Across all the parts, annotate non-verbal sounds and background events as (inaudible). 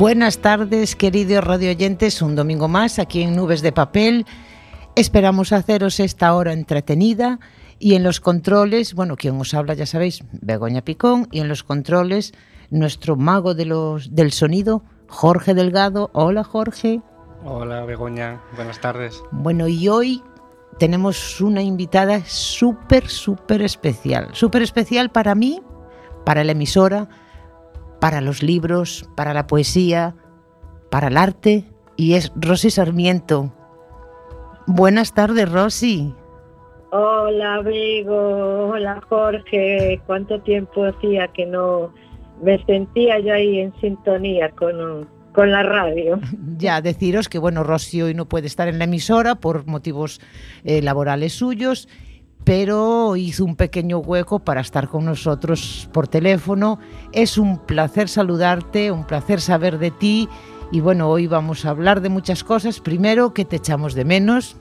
Buenas tardes, queridos radioyentes, un domingo más aquí en Nubes de Papel. Esperamos haceros esta hora entretenida y en los controles, bueno, quien os habla ya sabéis, Begoña Picón, y en los controles nuestro mago de los, del sonido, Jorge Delgado. Hola Jorge. Hola Begoña, buenas tardes. Bueno, y hoy tenemos una invitada súper, súper especial. Súper especial para mí, para la emisora, para los libros, para la poesía, para el arte, y es Rosy Sarmiento. Buenas tardes, Rosy. Hola, Bego. Hola, Jorge. ¿Cuánto tiempo hacía que no me sentía yo ahí en sintonía con, con la radio? (laughs) Ya, deciros que, bueno, Rosy hoy no puede estar en la emisora por motivos eh, laborales suyos pero hizo un pequeño hueco para estar con nosotros por teléfono. Es un placer saludarte, un placer saber de ti y bueno, hoy vamos a hablar de muchas cosas. Primero, que te echamos de menos.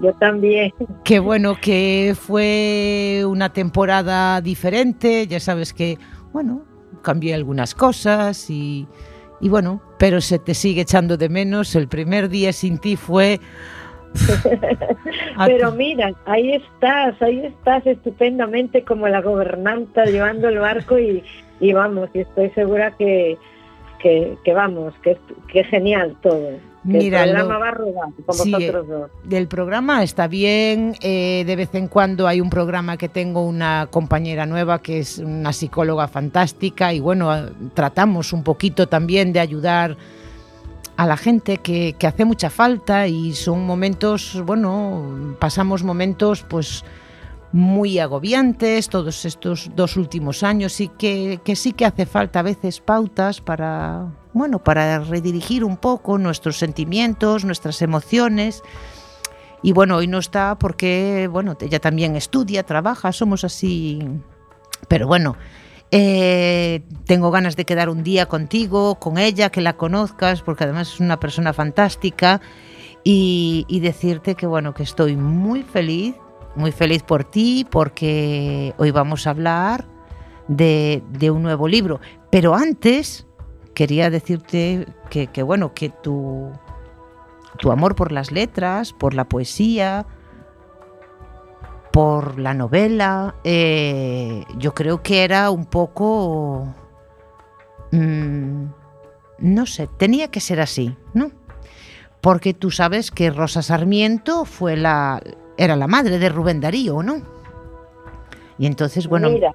Yo también. Qué bueno que fue una temporada diferente, ya sabes que, bueno, cambié algunas cosas y, y bueno, pero se te sigue echando de menos. El primer día sin ti fue (laughs) Pero mira, ahí estás, ahí estás estupendamente como la gobernanta llevando el barco y, vamos, y estoy segura que, que, vamos, que, que genial todo. Mira, el programa va a rodar con vosotros dos. Del programa está bien. Eh, de vez en cuando hay un programa que tengo una compañera nueva que es una psicóloga fantástica y bueno, tratamos un poquito también de ayudar a la gente que, hace mucha falta y son momentos, bueno, pasamos momentos pues muy agobiantes todos estos dos últimos años y que, que, sí que hace falta a veces pautas para, bueno, para redirigir un poco nuestros sentimientos, nuestras emociones. Y bueno, hoy no está porque, bueno, ella también estudia, trabaja, somos así. Pero bueno, eh, tengo ganas de quedar un día contigo, con ella, que la conozcas, porque además es una persona fantástica. Y, decirte que bueno, que estoy muy feliz, muy feliz por ti, porque hoy vamos a hablar de, un nuevo libro. Pero antes quería decirte que, que bueno, que tu, tu amor por las letras, por la poesía, por la novela, eh, yo creo que era un poco... Mm, no sé, tenía que ser así, ¿no? Porque tú sabes que Rosa Sarmiento fue la, era la madre de Rubén Darío, ¿no? Y entonces, bueno... Mira.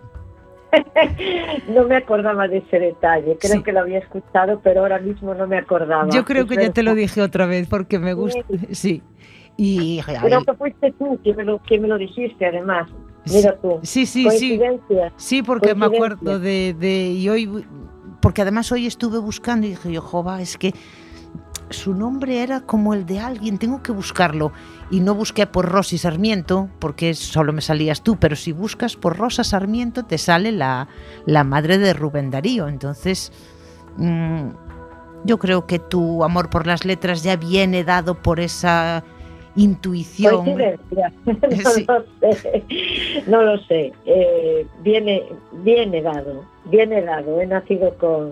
(laughs) no me acordaba de ese detalle, creo que lo había escuchado, pero ahora mismo no me acordaba. Yo creo que ya te lo dije otra vez porque me gusta, sí. (laughs) Y, Creo que fuiste tú quien me lo, me lo dijiste, además. Mira tú. Sí, sí, sí. Sí, porque me acuerdo de, de, Y hoy. Porque además hoy estuve buscando y dije yo, jova, es que su nombre era como el de alguien, tengo que buscarlo. Y no busqué por Rosy Sarmiento, porque solo me salías tú, pero si buscas por Rosa Sarmiento te sale la, la madre de Rubén Darío. Entonces, mm, yo creo que tu amor por las letras ya viene dado por esa intuición. (laughs) (laughs) No lo sé, eh, viene, viene dado, viene dado. He nacido con,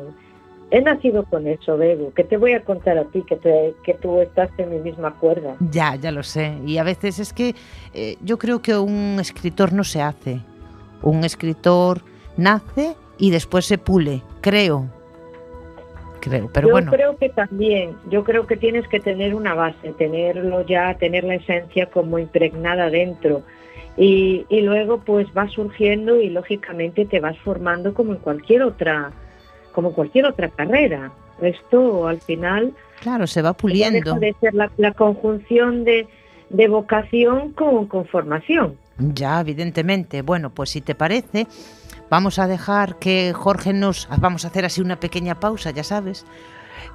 he nacido con eso, Bego. Que te voy a contar a ti que, que tú estás en mi misma cuerda. Ya, ya lo sé. Y a veces es que eh, yo creo que un escritor no se hace. Un escritor nace y después se pule, creo pero yo creo que también, yo creo que tienes que tener una base, tenerlo ya, tener la esencia como impregnada dentro. Y, y luego pues va surgiendo y lógicamente te vas formando como en cualquier otra, como cualquier otra carrera. Esto al final claro se va puliendo. de ser la, conjunción de, de vocación con, con formación. Ya, evidentemente. Bueno, pues si te parece, Vamos a dejar que Jorge nos... Vamos a hacer así una pequeña pausa, ya sabes,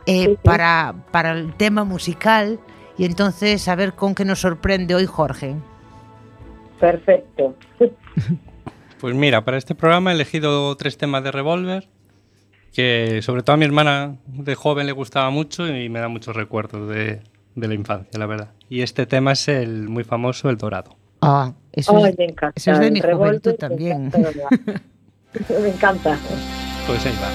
eh, Para, para el tema musical y entonces a ver con qué nos sorprende hoy Jorge. Perfecto. (laughs) Pues mira, para este programa he elegido tres temas de Revolver, que sobre todo a mi hermana de joven le gustaba mucho y me da muchos recuerdos de, la infancia, la verdad. Y este tema es el muy famoso El Dorado. Ah, eso, es, eso es de mi juventud también. (laughs) (laughs) Me encanta. Pues ahí va.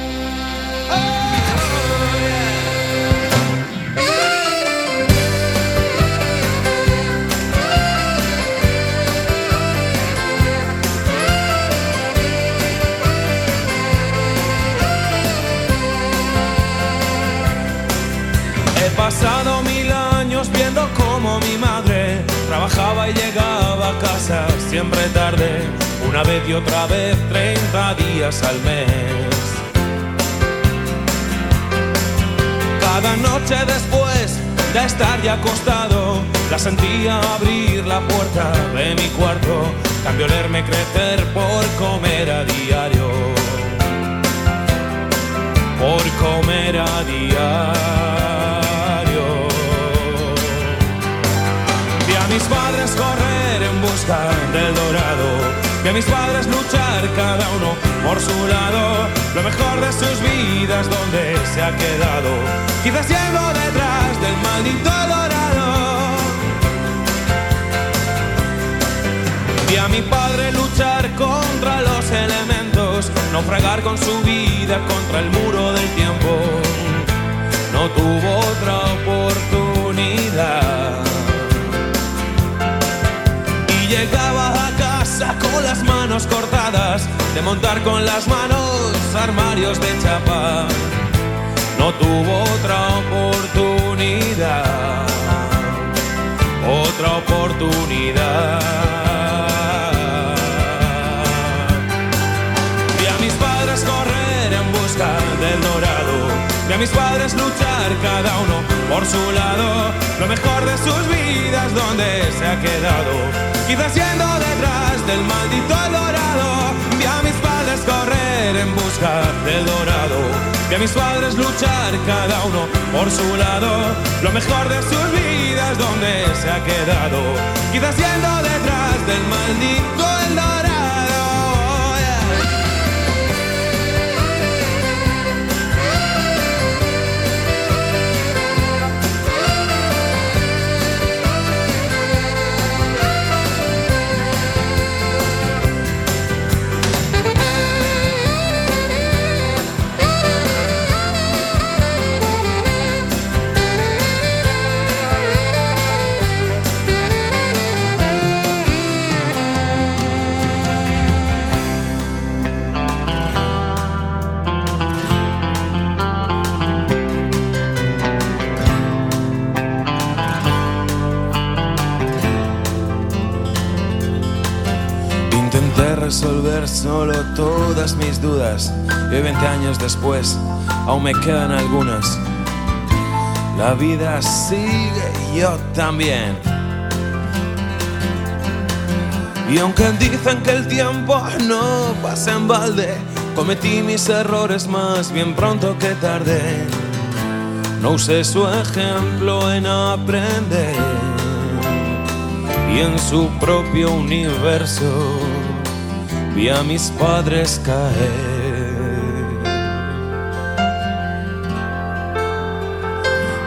He pasado mil años viendo cómo mi madre trabajaba y llegaba a casa siempre tarde una vez y otra vez, 30 días al mes. Cada noche después de estar ya acostado, la sentía abrir la puerta de mi cuarto, leerme crecer por comer a diario. Por comer a diario. Vi a mis padres correr en busca del dorado. Vi a mis padres luchar cada uno por su lado. Lo mejor de sus vidas donde se ha quedado. Quizás yendo detrás del maldito dorado. Vi a mi padre luchar contra los elementos, naufragar con su vida contra el muro del tiempo. No tuvo otra oportunidad. Y cortadas, de montar con las manos armarios de chapa. No tuvo otra oportunidad. Otra oportunidad. Vi a mis padres correr en busca del dorado. Vi a mis padres luchar cada uno por su lado. Lo mejor de sus vidas donde se ha quedado. Quizás yendo detrás del maldito dorado. Vi a mis padres correr en busca del dorado. Vi a mis padres luchar cada uno por su lado. Lo mejor de sus vidas donde se ha quedado. Quizás yendo detrás del maldito dorado. Resolver solo todas mis dudas y 20 años después aún me quedan algunas. La vida sigue y yo también. Y aunque dicen que el tiempo no pasa en balde, cometí mis errores más bien pronto que tarde. No usé su ejemplo en aprender y en su propio universo vi a mis padres caer.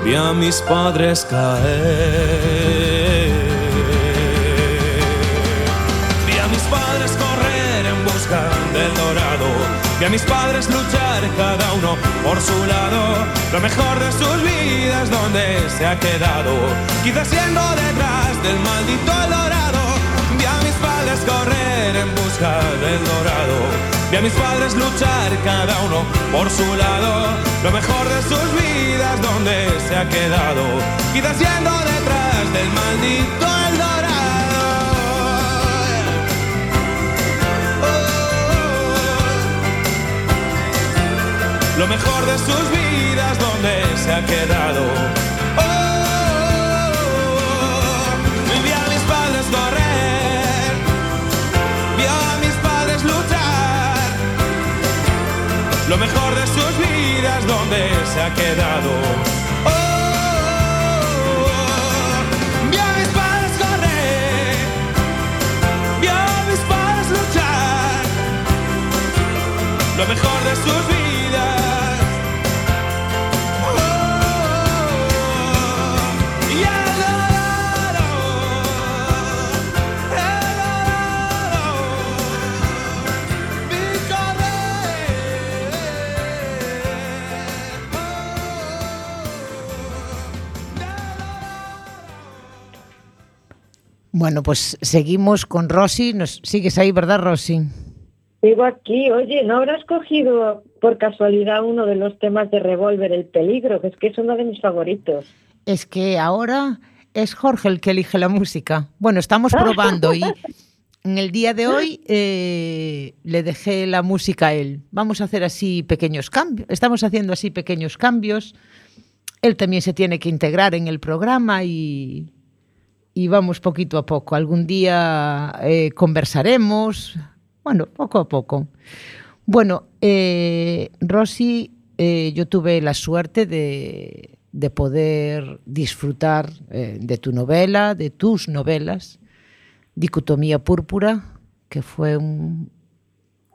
Vi a mis padres caer. Vi a mis padres correr en busca del dorado. Vi a mis padres luchar cada uno por su lado. Lo mejor de sus vidas donde se ha quedado. Quizás siendo detrás del maldito dorado. A mis padres correr en busca del dorado. Vi a mis padres luchar cada uno por su lado. Lo mejor de sus vidas donde se ha quedado. Quizás yendo detrás del maldito el dorado. Lo mejor de sus vidas donde se ha quedado. Lo mejor de sus vidas donde se ha quedado. Oh, vi a mis padres correr, vi a mis padres luchar. Lo mejor de sus vidas. Bueno, pues seguimos con Rosy. Nos sigues ahí, ¿verdad, Rosy? Sigo aquí, oye, ¿no habrás cogido por casualidad uno de los temas de Revolver, El Peligro? Que es que es uno de mis favoritos. Es que ahora es Jorge el que elige la música. Bueno, estamos (laughs) probando y en el día de hoy eh, le dejé la música a él. Vamos a hacer así pequeños cambios. Estamos haciendo así pequeños cambios. Él también se tiene que integrar en el programa y, y vamos poquito a poco. Algún día eh, conversaremos. Bueno, poco a poco. Bueno, eh, Rosy, eh, yo tuve la suerte de, de poder disfrutar eh, de tu novela, de tus novelas, Dicotomía Púrpura, que fue un,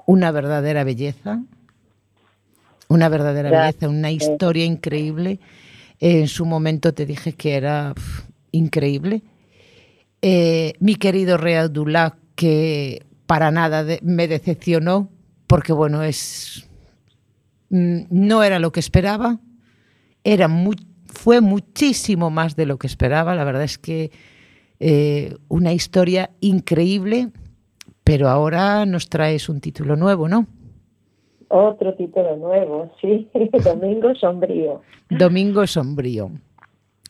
una verdadera belleza, una verdadera belleza, una historia increíble. en su momento te dije que era increíble. Eh, mi querido Readullah, que para nada de, me decepcionó, porque bueno, es mm, no era lo que esperaba, era muy, fue muchísimo más de lo que esperaba. La verdad es que eh, una historia increíble, pero ahora nos traes un título nuevo, ¿no? Otro título nuevo, sí, (laughs) Domingo Sombrío. Domingo Sombrío.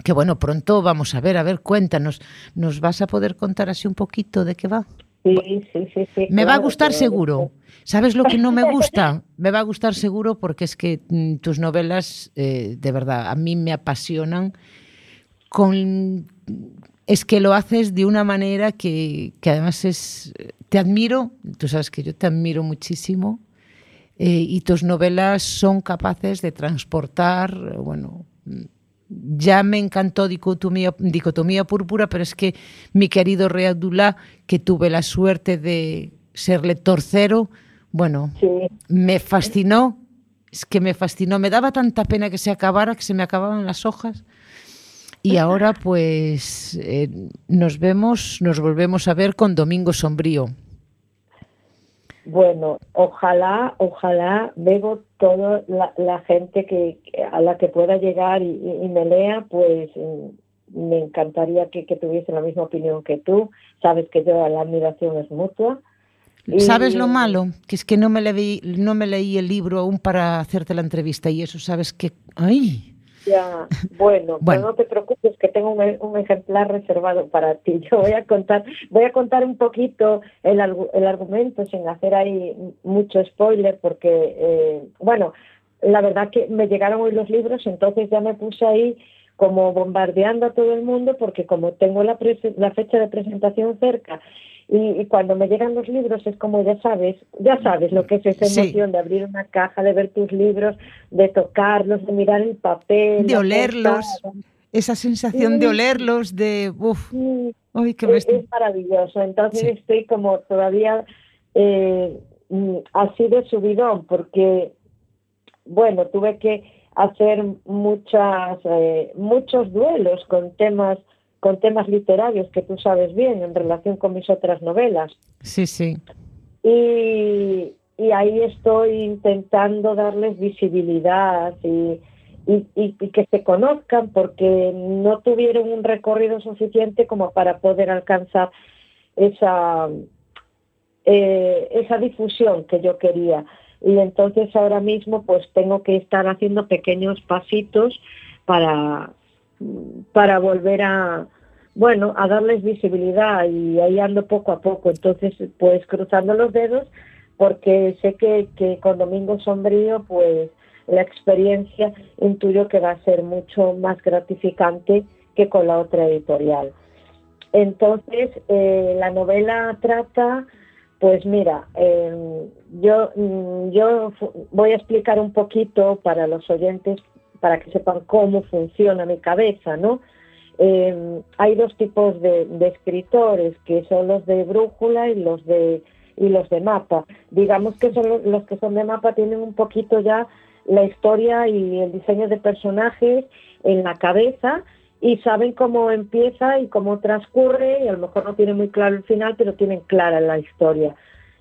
Que bueno, pronto vamos a ver, a ver, cuéntanos, ¿nos vas a poder contar así un poquito de qué va? Sí, sí, sí, sí. Me va a gustar pero- seguro. ¿Sabes lo que no me gusta? (laughs) Me va a gustar seguro porque es que mm, tus novelas, eh, de verdad, a mí me apasionan. Con, es que lo haces de una manera que, que además es... Te admiro, tú sabes que yo te admiro muchísimo eh, y tus novelas son capaces de transportar, bueno, mm, ya me encantó Dicotomía, Dicotomía Púrpura, pero es que mi querido Rey Abdullah, que tuve la suerte de ser lector cero, bueno, Sí, me fascinó, es que me fascinó, me daba tanta pena que se acabara, que se me acababan las hojas. Y ahora pues eh, nos vemos, nos volvemos a ver con Domingo Sombrío. Bueno, ojalá, ojalá, veo toda la, la gente que a la que pueda llegar y, me lea, pues mm, me encantaría que, que tuviese la misma opinión que tú. Sabes que yo la admiración es mutua. Y- ¿Sabes lo malo? Que es que no me, leí, no me leí el libro aún para hacerte la entrevista y eso, ¿sabes que ¡Ay! Ya, bueno, Bueno. pero no te preocupes que tengo un, un ejemplar reservado para ti. (laughs) Yo voy a contar, voy a contar un poquito el, el argumento sin hacer ahí mucho spoiler, porque eh, bueno, la verdad que me llegaron hoy los libros, entonces ya me puse ahí como bombardeando a todo el mundo, porque como tengo la, la fecha de presentación cerca y, y cuando me llegan los libros es como ya sabes, ya sabes lo que es esa Sí. emoción de abrir una caja, de ver tus libros, de tocarlos, de mirar el papel, De olerlos, portada. esa sensación de olerlos, de... Uf, Sí, ¡Ay, que me es, maravilloso. Entonces estoy como todavía eh, mm, así de subidón porque, bueno, tuve que hacer muchas eh, muchos duelos con temas con temas literarios que tú sabes bien en relación con mis otras novelas Sí, sí. y, y ahí estoy intentando darles visibilidad y, y, y- y que se conozcan porque no tuvieron un recorrido suficiente como para poder alcanzar esa eh, esa difusión que yo quería y entonces ahora mismo pues tengo que estar haciendo pequeños pasitos para para volver a bueno a darles visibilidad y ahí ando poco a poco. Entonces pues cruzando los dedos porque sé que, que con Domingo Sombrío pues la experiencia intuyo que va a ser mucho más gratificante que con la otra editorial. Entonces eh, la novela trata pues mira, eh, yo, mm, yo voy a explicar un poquito para los oyentes, para que sepan cómo funciona mi cabeza, ¿no? Eh, hay dos tipos de, escritores, que son los de brújula y los de y los de mapa. Digamos que son los, los que son de mapa tienen un poquito ya la historia y el diseño de personajes en la cabeza y saben cómo empieza y cómo transcurre y a lo mejor no tienen muy claro el final, pero tienen clara la historia.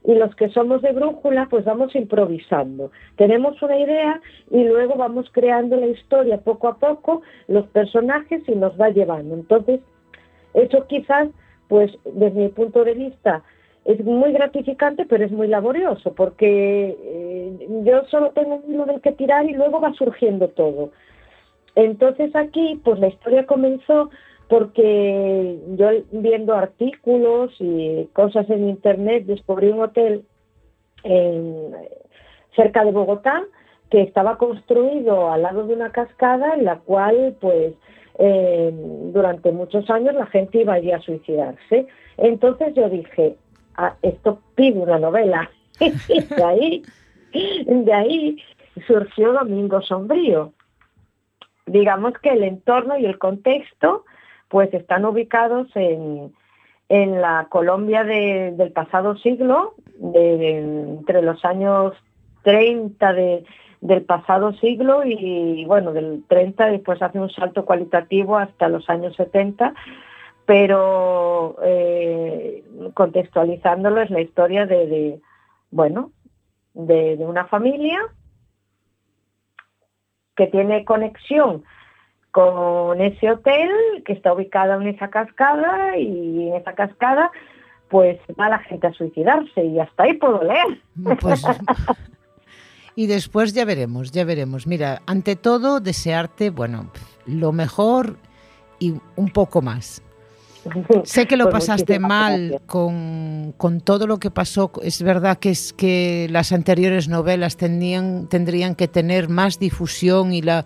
Y los que somos de brújula, pues vamos improvisando. Tenemos una idea y luego vamos creando la historia poco a poco, los personajes y nos va llevando. Entonces, eso quizás, pues desde mi punto de vista, es muy gratificante, pero es muy laborioso, porque eh, yo solo tengo un hilo del que tirar y luego va surgiendo todo. Entonces aquí, pues la historia comenzó porque yo viendo artículos y cosas en internet descubrí un hotel cerca de Bogotá que estaba construido al lado de una cascada en la cual pues eh, durante muchos años la gente iba allí a suicidarse. Entonces yo dije, ah, esto pide una novela. (laughs) de ahí, de ahí surgió Domingo Sombrío. Digamos que el entorno y el contexto pues están ubicados en, en la Colombia del pasado siglo, entre los años 30 de, del pasado siglo y bueno, del 30 después hace un salto cualitativo hasta los años 70, pero eh, contextualizándolo es la historia de, bueno, de, una familia que tiene conexión con ese hotel que está ubicado en esa cascada y en esa cascada pues va la gente a suicidarse y hasta ahí puedo leer. Pues (laughs) y después ya veremos, ya veremos. Mira, ante todo, desearte, bueno, lo mejor y un poco más. (laughs) Sé que lo pues pasaste mal con, todo lo que pasó. Es verdad que es que las anteriores novelas tendrían, tendrían que tener más difusión y la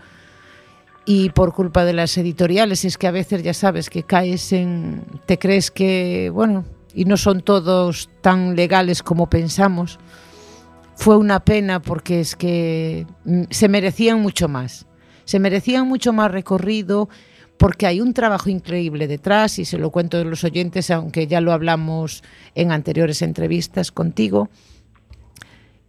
y por culpa de las editoriales es que a veces ya sabes que caes en te crees que bueno y no son todos tan legales como pensamos fue una pena porque es que mm, se merecían mucho más. Se merecían mucho más recorrido porque hay un trabajo increíble detrás y se lo cuento a los oyentes, aunque ya lo hablamos en anteriores entrevistas contigo.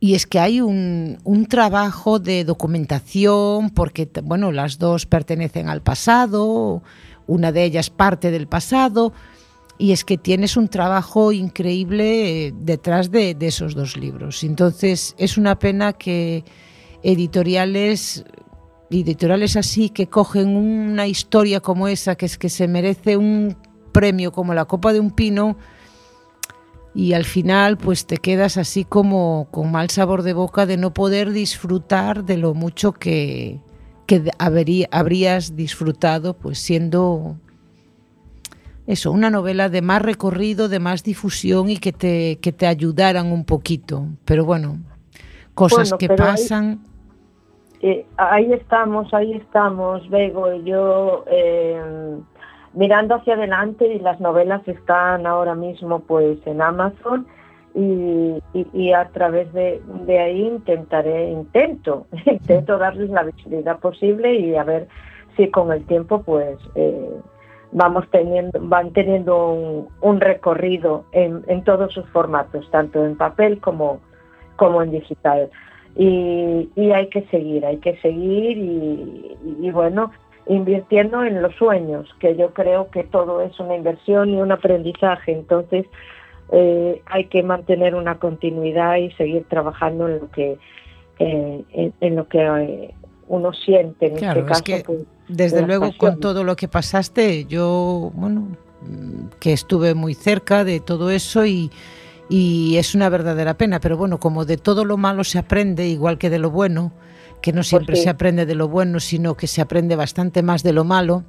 Y es que hay un, un trabajo de documentación, porque bueno, las dos pertenecen al pasado, una de ellas parte del pasado, y es que tienes un trabajo increíble eh, detrás de, esos dos libros. Entonces es una pena que editoriales editoriales así que cogen una historia como esa, que es que se merece un premio como la Copa de un Pino, y al final pues te quedas así como con mal sabor de boca de no poder disfrutar de lo mucho que, que habrías disfrutado pues siendo eso, una novela de más recorrido, de más difusión y que te, que te ayudaran un poquito. Pero bueno, cosas que pasan. Eh, ahí, estamos, ahí estamos, Bego y yo, eh, mirando hacia adelante y las novelas están ahora mismo pues en Amazon y, a través de, de, ahí intentaré, intento, (laughs) intento darles la visibilidad posible y a ver si con el tiempo pues... Eh, vamos teniendo, van teniendo un, recorrido en, todos sus formatos, tanto en papel como, como en digital. Y, hay que seguir, hay que seguir y, bueno, invirtiendo en los sueños, que yo creo que todo es una inversión y un aprendizaje. Entonces, eh, hay que mantener una continuidad y seguir trabajando en lo que eh, en, lo que eh, uno siente en este caso. Pues, desde luego, con todo lo que pasaste, yo, bueno, que estuve muy cerca de todo eso y, es una verdadera pena, pero bueno, como de todo lo malo se aprende, igual que de lo bueno, que no siempre se aprende de lo bueno, sino que se aprende bastante más de lo malo,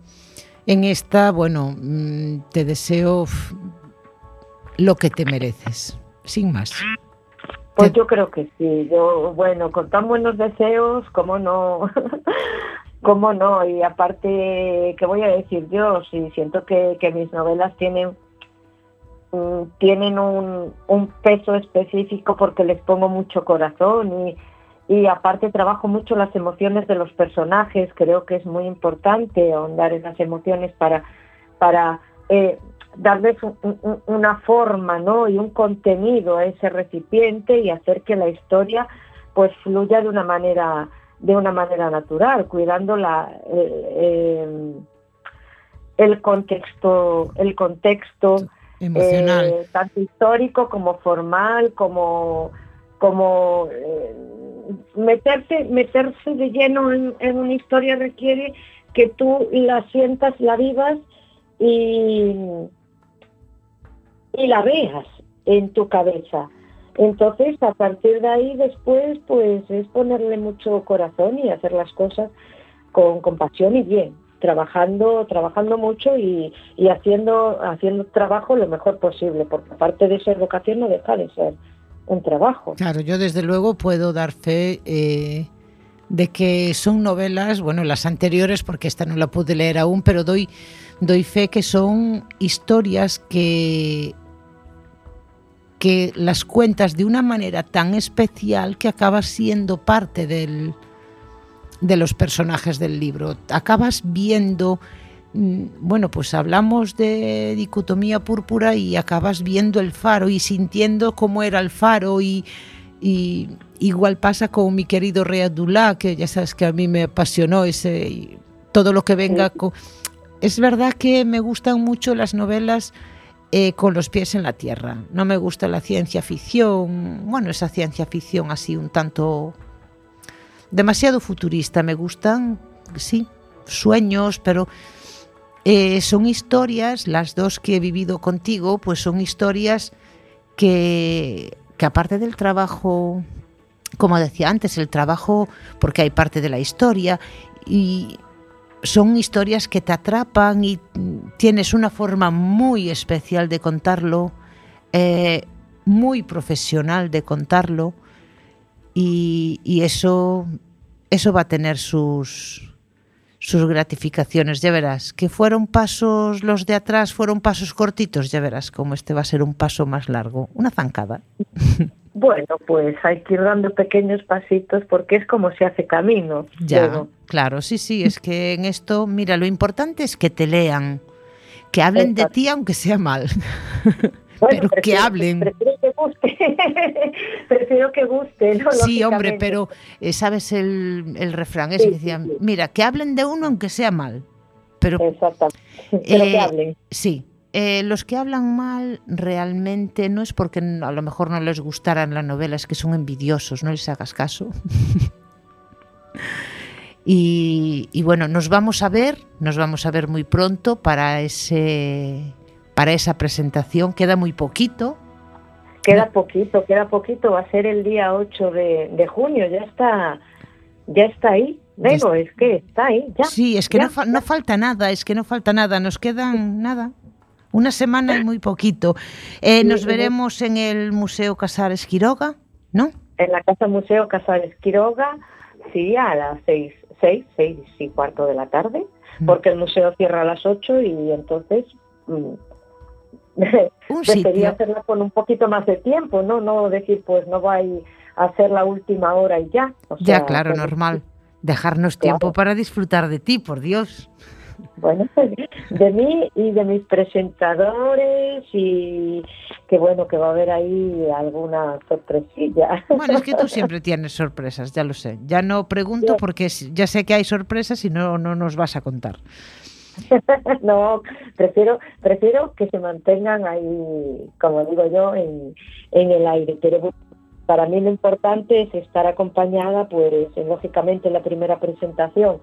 en esta, bueno, mm, te deseo lo que te mereces, sin más. Pues yo creo que sí, yo, bueno, con tan buenos deseos, ¿cómo no? (laughs) ¿Cómo no? Y aparte, ¿qué voy a decir yo? Si siento que, mis novelas tienen, mm, tienen un, peso específico porque les pongo mucho corazón y, y aparte trabajo mucho las emociones de los personajes, creo que es muy importante ahondar en las emociones para, para eh, darles una forma ¿no? y un contenido a ese recipiente y hacer que la historia pues fluya de una manera de una manera natural, cuidando la, eh, el contexto, el contexto emocional, eh, tanto histórico como formal, como como eh, meterse meterse de lleno en, una historia requiere que tú la sientas, la vivas y, y la veas en tu cabeza. Entonces, a partir de ahí después, pues es ponerle mucho corazón y hacer las cosas con compasión y bien, trabajando, trabajando mucho y, y, haciendo, haciendo trabajo lo mejor posible, porque aparte de ser vocación no deja de ser un trabajo. Claro, yo desde luego puedo dar fe eh, de que son novelas, bueno, las anteriores, porque esta no la pude leer aún, pero doy, doy fe que son historias que que las cuentas de una manera tan especial que acabas siendo parte del, de los personajes del libro. Acabas viendo, bueno, pues hablamos de dicotomía púrpura y acabas viendo el faro y sintiendo cómo era el faro y, igual pasa con mi querido Rey Abdullah, que ya sabes que a mí me apasionó ese todo lo que venga con... Es verdad que me gustan mucho las novelas eh, con los pies en la tierra. No me gusta la ciencia ficción, bueno, esa ciencia ficción así un tanto demasiado futurista. Me gustan, sí, sueños, pero eh, son historias, las dos que he vivido contigo, pues son historias que, aparte del trabajo, como decía antes, el trabajo, porque hay parte de la historia, y son historias que te atrapan y tienes una forma muy especial de contarlo, eh, muy profesional de contarlo, y, y eso eso va a tener sus, sus gratificaciones, ya verás. Que fueron pasos, los de atrás fueron pasos cortitos, ya verás como este va a ser un paso más largo, una zancada. (laughs) Bueno, pues hay que ir dando pequeños pasitos porque es como se hace camino. Ya, claro, sí, sí, es que en esto, mira, lo importante es que te lean, que hablen de ti aunque sea mal. (laughs) pero que hablen. Prefiero que guste. (laughs) prefiero que guste. Sí, hombre, pero eh, sabes el, el refrán es que decían, mira, que hablen de uno aunque sea mal. Pero, Exactamente. Pero (laughs) que eh, hablen. Sí. Eh, los que hablan mal realmente no es porque a lo mejor no les gustara la novela, es que son envidiosos, no les hagas caso. (laughs) y, y bueno, nos vamos a ver, nos vamos a ver muy pronto para ese para esa presentación. Queda muy poquito. Queda poquito, queda poquito. Va a ser el día 8 de, de junio. Ya está, ya está ahí. Digo, es que está ahí. Ya, sí, es que ya, no, fa no, falta nada, es que no falta nada. Nos quedan nada. Una semana y muy poquito. Eh, nos veremos en el Museo Casares Quiroga, ¿no? En la Casa Museo Casares Quiroga, sí, a las seis, seis, seis y cuarto de la tarde, porque el museo cierra a las ocho y entonces (laughs) sitio. hacerla con un poquito más de tiempo, ¿no? No decir, pues no va a hacer la última hora y ya. O ya, sea, claro, pues, normal. Dejarnos Claro. tiempo para disfrutar de ti, por Dios. Bueno, de mí y de mis presentadores y que bueno, que va a haber ahí alguna sorpresilla. Bueno, es que tú (laughs) siempre tienes sorpresas, ya lo sé. Ya no pregunto porque ya sé que hay sorpresas y no, no nos vas a contar. (laughs) no, prefiero, prefiero que se mantengan ahí, como digo yo, en, en el aire. Pero para mí lo importante es estar acompañada, pues lógicamente en la primera presentación,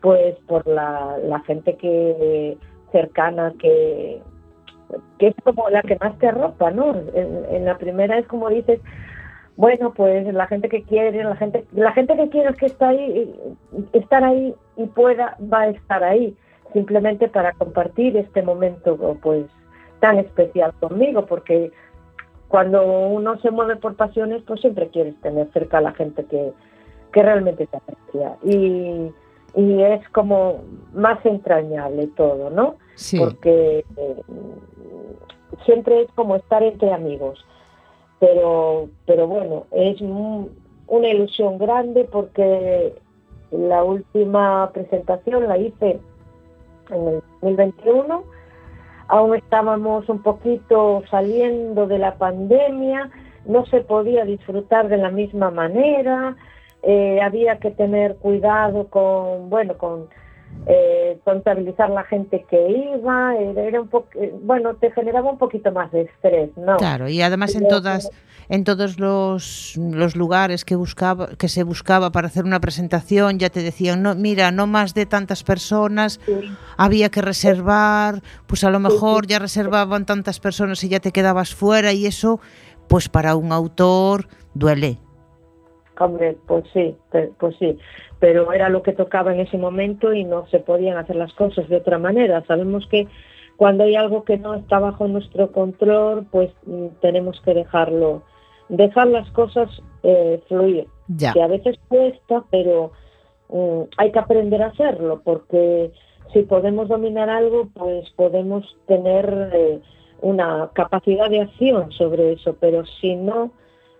pues por la, la gente que cercana que que es como la que más te arropa, ¿no? En, en la primera es como dices, bueno, pues la gente que quiere, la gente, la gente que quieres que está ahí, estar ahí y pueda, va a estar ahí, simplemente para compartir este momento, pues, tan especial conmigo, porque cuando uno se mueve por pasiones, pues siempre quieres tener cerca a la gente que, que realmente te aprecia. Y, y es como más entrañable todo, ¿no? Sí, porque eh, siempre es como estar entre amigos. Pero, pero bueno, es un- una ilusión grande porque la última presentación la hice en el 2021. Aún estábamos un poquito saliendo de la pandemia, no se podía disfrutar de la misma manera, eh, había que tener cuidado con, bueno, con eh, contabilizar la gente que iba, era, un poco, bueno, te generaba un poquito más de estrés, ¿no? claro. Y además en todas, en todos los, los lugares que buscaba, que se buscaba para hacer una presentación, ya te decían, no, mira, no más de tantas personas, Sí. había que reservar, pues a lo mejor ya reservaban tantas personas y ya te quedabas fuera y eso, pues para un autor duele. Hombre, pues sí, pues sí, pero era lo que tocaba en ese momento y no se podían hacer las cosas de otra manera. Sabemos que cuando hay algo que no está bajo nuestro control, pues mm, tenemos que dejarlo, dejar las cosas eh, fluir. Ya. Que a veces cuesta, pero mm, hay que aprender a hacerlo, porque si podemos dominar algo, pues podemos tener eh, una capacidad de acción sobre eso, pero si no,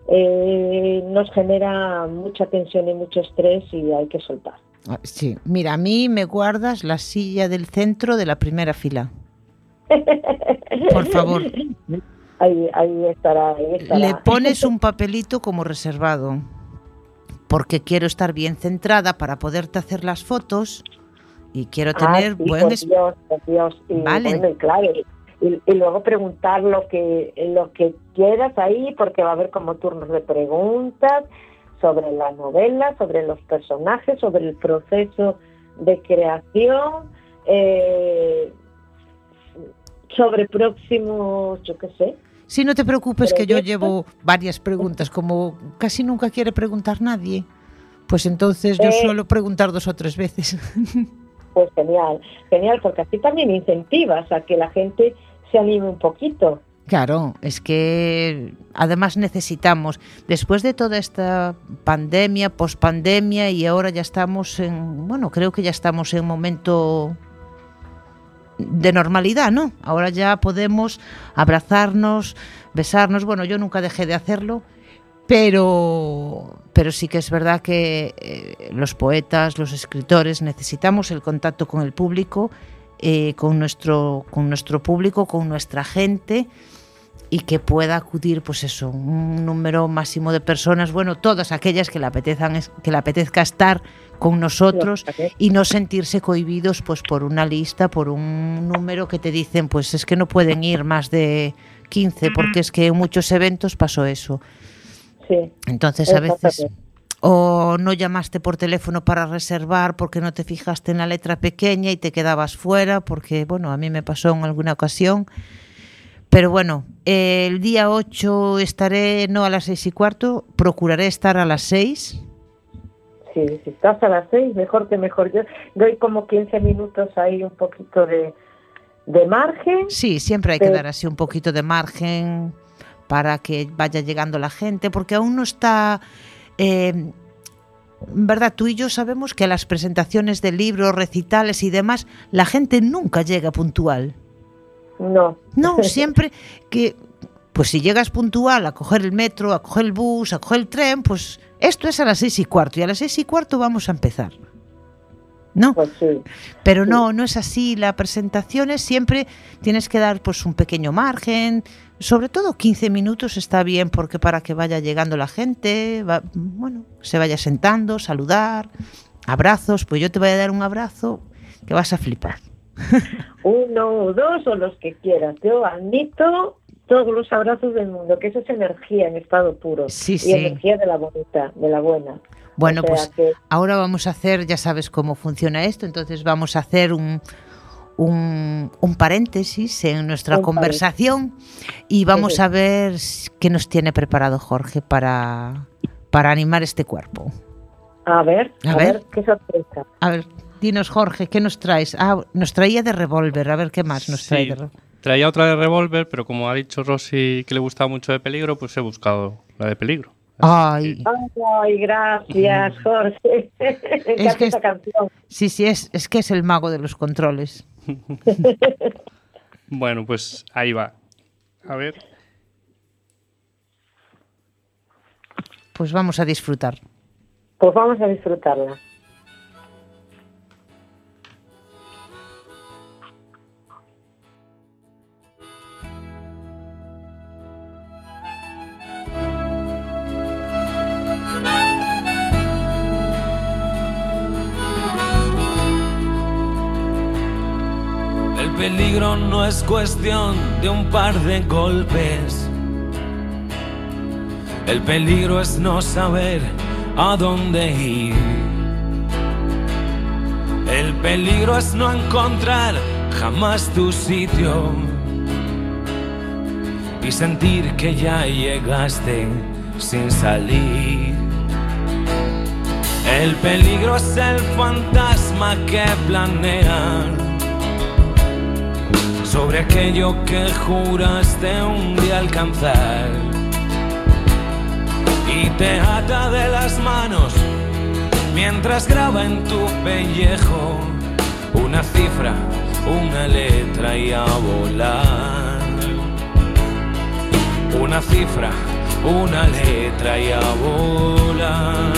eh, nos genera mucha tensión y mucho estrés y hay que soltar. Ah, Sí, mira, a mí me guardas la silla del centro de la primera fila. Por favor. (laughs) Ahí, ahí estará, ahí estará. Le pones un papelito como reservado, porque quiero estar bien centrada para poderte hacer las fotos y quiero Ah, tener sí, buen... por es- Dios, por Dios. Y, Vale. bueno, y luego preguntar lo que, lo que quieras ahí, porque va a haber como turnos de preguntas sobre la novela, sobre los personajes, sobre el proceso de creación, eh, sobre próximos, yo qué sé. Sí, no te preocupes que yo llevo varias preguntas, como casi nunca quiere preguntar nadie. Pues entonces yo Eh. suelo preguntar dos o tres veces. (laughs) Pues genial, genial, porque así también incentivas a que la gente un poquito. Claro, es que además necesitamos, después de toda esta pandemia, pospandemia y ahora ya estamos en, bueno, creo que ya estamos en un momento de normalidad, ¿no? Ahora ya podemos abrazarnos, besarnos. Bueno, yo nunca dejé de hacerlo, pero, pero sí que es verdad que eh, los poetas, los escritores necesitamos el contacto con el público, eh, con, nuestro, con nuestro público, con nuestra gente y que pueda acudir, pues eso, un número máximo de personas, bueno, todas aquellas que le apetezcan, que le apetezca estar con nosotros y no sentirse cohibidos pues por una lista, por un número que te dicen, pues es que no pueden ir más de 15, porque es que en muchos eventos pasó eso. Sí, Entonces a veces. O no llamaste por teléfono para reservar porque no te fijaste en la letra pequeña y te quedabas fuera, porque bueno, a mí me pasó en alguna ocasión. Pero bueno, eh, el día 8 estaré no a las seis y cuarto, procuraré estar a las 6. Sí, si estás a las seis, mejor que mejor. Yo doy como 15 minutos ahí un poquito de, de margen. Sí, siempre hay que dar así un poquito de margen para que vaya llegando la gente, porque aún no está... eh, ¿Verdad? Tú y yo sabemos que a las presentaciones de libros, recitales y demás, la gente nunca llega puntual. No. No, (laughs) siempre que, pues si llegas puntual a coger el metro, a coger el bus, a coger el tren, pues esto es a las seis y cuarto y a las seis y cuarto vamos a empezar. ¿No? Pues sí. Pero no, no es así. La presentación es siempre tienes que dar pues un pequeño margen. Sobre todo 15 minutos está bien porque para que vaya llegando la gente, va- bueno, se vaya sentando, saludar, abrazos. Pues yo te voy a dar un abrazo que vas a flipar. (laughs) Uno o dos o los que quieras. Yo admito todos los abrazos del mundo, que eso es energía en estado puro. Sí, y sí. energía de la bonita, de la buena. Bueno, O sea pues que- ahora vamos a hacer, ya sabes cómo funciona esto, entonces vamos a hacer un, un, un paréntesis en nuestra Un conversación y vamos Sí, a ver qué nos tiene preparado Jorge para, para animar este cuerpo. A ver, A a, ver. ver. qué sorpresa. A ver, dinos Jorge, ¿qué nos traes? Ah, nos traía de revólver, a ver qué más nos trae Sí, de revólver. traía otra de revólver, pero como ha dicho Rosy que le gustaba mucho de peligro, pues he buscado la de peligro. Ay, Ay, gracias, Jorge. (laughs) Que es- canción. sí, sí, es, es que es el mago de los controles. (laughs) Bueno, pues ahí va. A ver. Pues vamos a disfrutar. Pues vamos a disfrutarla. Peligro no es cuestión de un par de golpes. El peligro es no saber a dónde ir. El peligro es no encontrar jamás tu sitio. Y sentir que ya llegaste sin salir. El peligro es el fantasma que planean sobre aquello que juraste un día alcanzar y te ata de las manos mientras graba en tu pellejo una cifra, una letra y a volar. Una cifra, una letra y a volar.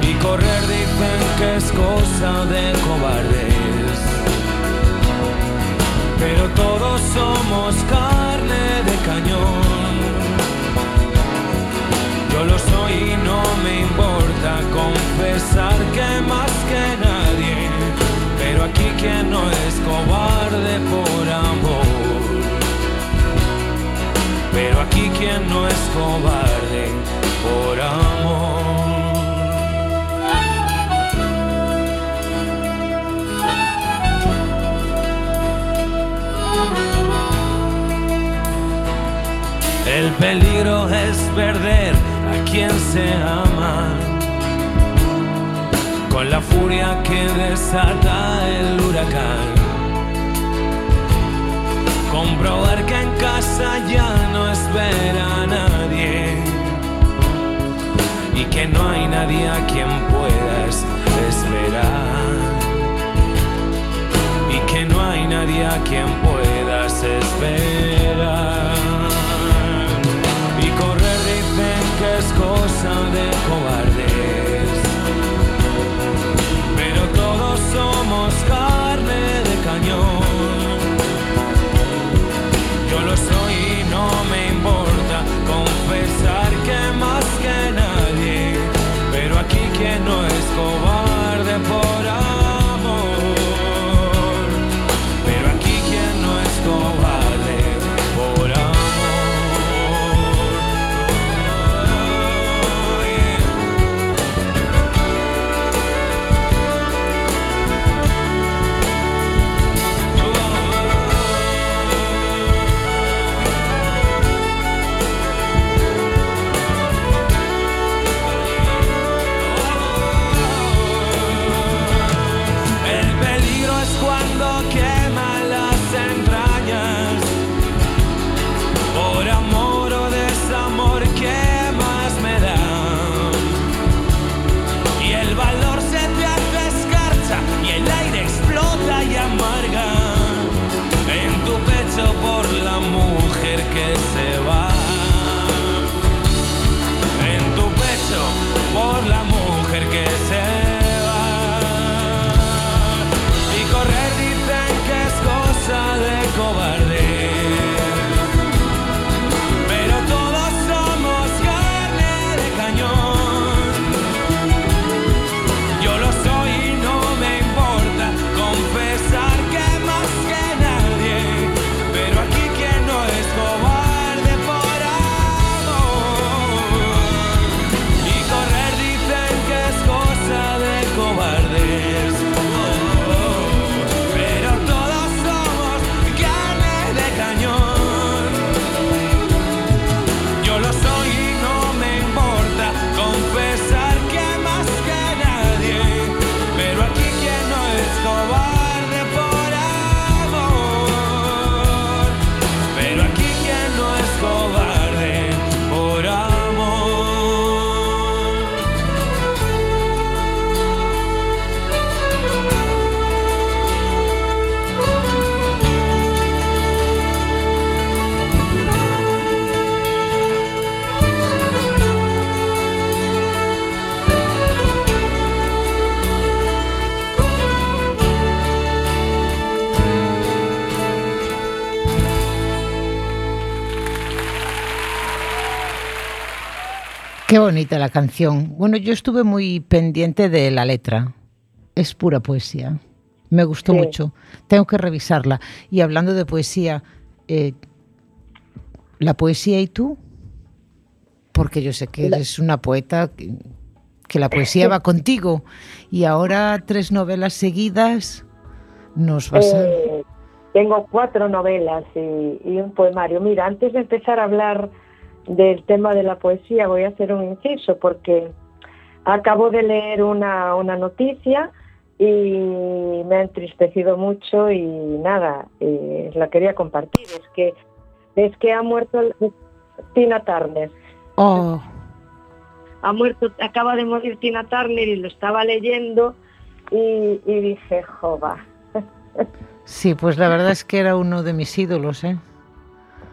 Y correr dicen que es cosa de cobardes. Pero todos somos carne de cañón. Yo lo soy y no me importa confesar que más que nadie. Pero aquí quien no es cobarde por amor. Pero aquí quien no es cobarde por amor. El peligro es perder a quien se ama. Con la furia que desata el huracán. Comprobar que en casa ya no espera a nadie. Y que no hay nadie a quien puedas esperar. Y que no hay nadie a quien puedas esperar. Cosa de cobardes. Pero todos somos carne de cañón. Yo lo soy y no me importa confesar que más que nadie. Pero aquí quien no es cobarde que se Qué bonita la canción. Bueno, yo estuve muy pendiente de la letra. Es pura poesía. Me gustó Sí. mucho. Tengo que revisarla. Y hablando de poesía, eh, ¿la poesía y tú? Porque yo sé que eres una poeta, que, que la poesía va contigo. Y ahora tres novelas seguidas nos vas a... Eh, tengo cuatro novelas y, y un poemario. Mira, antes de empezar a hablar del tema de la poesía, voy a hacer un inciso porque acabo de leer una, una noticia y me ha entristecido mucho y nada, eh, la quería compartir. Es que es que ha muerto Tina Turner. Oh. Ha muerto, acaba de morir Tina Turner y lo estaba leyendo y, y dije, jova. Sí, pues la verdad es que era uno de mis ídolos, ¿eh?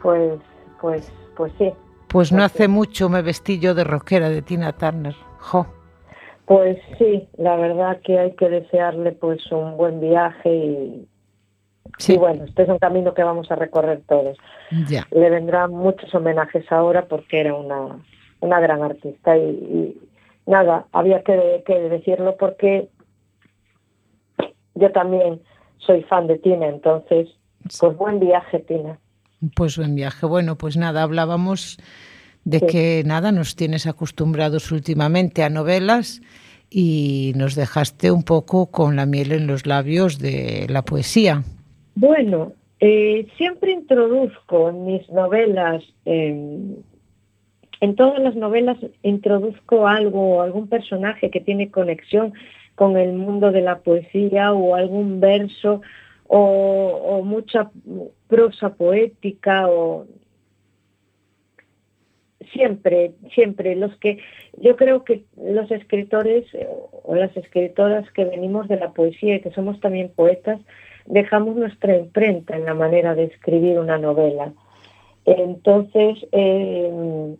Pues, pues, pues sí. Pues no hace mucho me vestí yo de rockera de Tina Turner. Jo. Pues sí, la verdad que hay que desearle pues un buen viaje y, Sí. y bueno, este es un camino que vamos a recorrer todos. Ya. Le vendrán muchos homenajes ahora porque era una, una gran artista y, y nada, había que, que decirlo porque yo también soy fan de Tina, entonces pues buen viaje Tina. Pues buen viaje. Bueno, pues nada, hablábamos de Sí. que nada, nos tienes acostumbrados últimamente a novelas y nos dejaste un poco con la miel en los labios de la poesía. Bueno, eh, siempre introduzco en mis novelas, eh, en todas las novelas introduzco algo, algún personaje que tiene conexión con el mundo de la poesía o algún verso o, mucha prosa poética o siempre, siempre los que yo creo que los escritores eh, o las escritoras que venimos de la poesía y que somos también poetas dejamos nuestra imprenta en la manera de escribir una novela. Entonces, eh,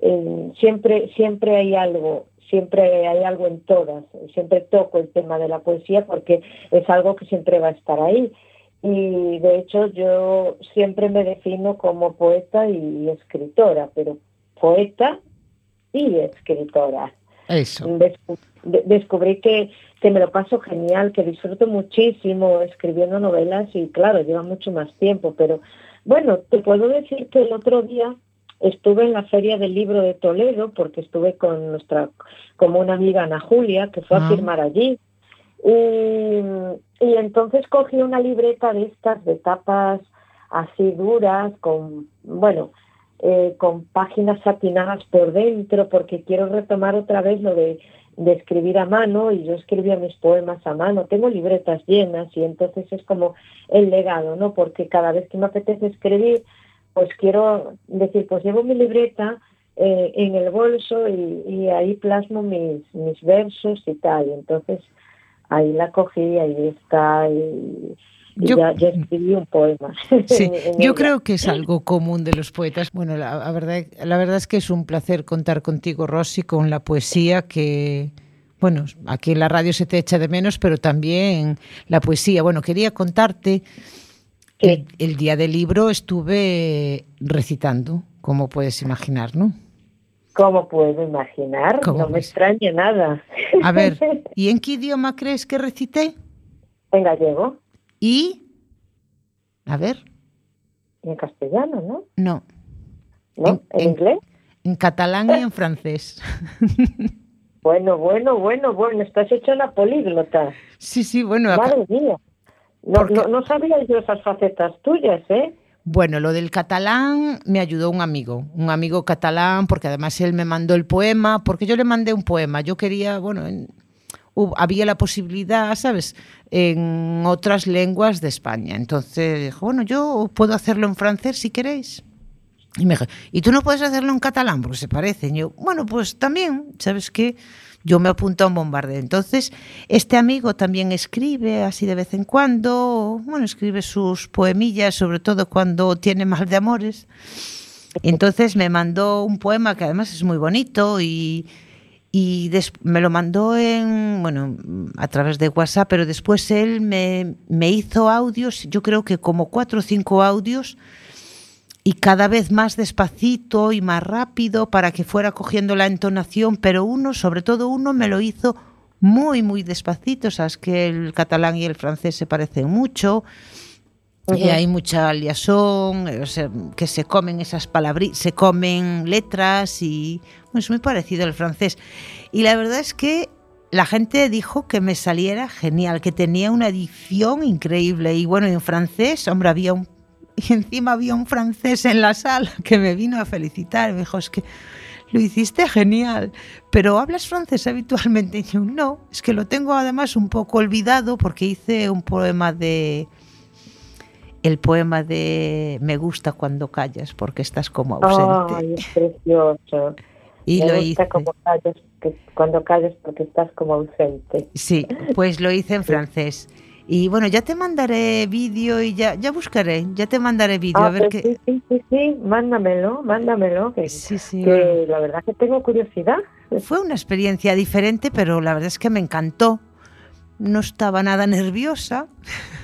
eh, siempre, siempre hay algo, siempre hay algo en todas, siempre toco el tema de la poesía porque es algo que siempre va a estar ahí. Y de hecho yo siempre me defino como poeta y escritora, pero poeta y escritora. Eso. Descu- de- descubrí que, que me lo paso genial, que disfruto muchísimo escribiendo novelas y claro, lleva mucho más tiempo, pero bueno, te puedo decir que el otro día estuve en la Feria del Libro de Toledo porque estuve con nuestra, como una amiga Ana Julia, que fue Ah. a firmar allí. Y, y entonces cogí una libreta de estas de tapas así duras, con, bueno, eh, con páginas satinadas por dentro, porque quiero retomar otra vez lo de, de escribir a mano, y yo escribía mis poemas a mano. Tengo libretas llenas y entonces es como el legado, ¿no? Porque cada vez que me apetece escribir, pues quiero decir, pues llevo mi libreta eh, en el bolso y, y ahí plasmo mis, mis versos y tal. Y entonces ahí la cogí, ahí está, y, y Yo- ya, ya escribí un poema. (laughs) Sí, yo creo que es algo común de los poetas. Bueno, la, la verdad, la verdad es que es un placer contar contigo, Rosy, con la poesía que, bueno, aquí en la radio se te echa de menos, pero también la poesía. Bueno, quería contarte. El, el día del libro estuve recitando, como puedes imaginar, ¿no? ¿Cómo puedo imaginar? ¿Cómo no me extraña nada. A ver, (laughs) ¿y en qué idioma crees que recité? en gallego Y, a ver, en castellano, ¿no? no, ¿No? En- ¿En, en- inglés? en catalán y en francés. (laughs) Bueno, bueno, bueno, bueno, estás hecha una políglota. Sí, sí, bueno, acá- Madre mía. No, no, no sabía yo esas facetas tuyas, ¿eh? Bueno, lo del catalán me ayudó un amigo, un amigo catalán, porque además él me mandó el poema, porque yo le mandé un poema. Yo quería, bueno, en- había la posibilidad, ¿sabes?, en otras lenguas de España. Entonces dijo, bueno, yo puedo hacerlo en francés si queréis. Y me dijo, ¿y tú no puedes hacerlo en catalán? Porque se parecen. Y yo, bueno, pues también, ¿sabes qué? Yo me apunto a un bombardeo. Entonces, este amigo también escribe así de vez en cuando, bueno, escribe sus poemillas, sobre todo cuando tiene mal de amores. Entonces me mandó un poema que además es muy bonito y, y me lo mandó en, bueno, a través de WhatsApp, pero después él me, me hizo audios, yo creo que como cuatro o cinco audios, y cada vez más despacito y más rápido para que fuera cogiendo la entonación, pero uno, sobre todo uno, me lo hizo muy, muy despacito. Sabes que el catalán y el francés se parecen mucho. Y Ujú. hay mucha liazón, eh, o sea, que se comen esas palabras, se comen letras y es muy parecido al francés. Y la verdad es que la gente dijo que me saliera genial, que tenía una edición increíble. Y bueno, en francés, hombre, había un y encima había un francés en la sala que me vino a felicitar. Me dijo, es que lo hiciste genial, pero ¿hablas francés habitualmente? Y yo, no, es que lo tengo además un poco olvidado porque hice un poema de... El poema de Me gusta cuando callas porque estás como ausente. Ay, es precioso. y Me lo gusta hice. como callas, que cuando callas porque estás como ausente. Sí, pues lo hice en francés. Y bueno, ya te mandaré vídeo y ya, ya buscaré, ya te mandaré vídeo Ah, a ver pues qué. sí, sí, sí, sí, mándamelo, mándamelo, que, Sí, sí. que la verdad que tengo curiosidad. (laughs) Fue una experiencia diferente, pero la verdad es que me encantó. No estaba nada nerviosa. (laughs)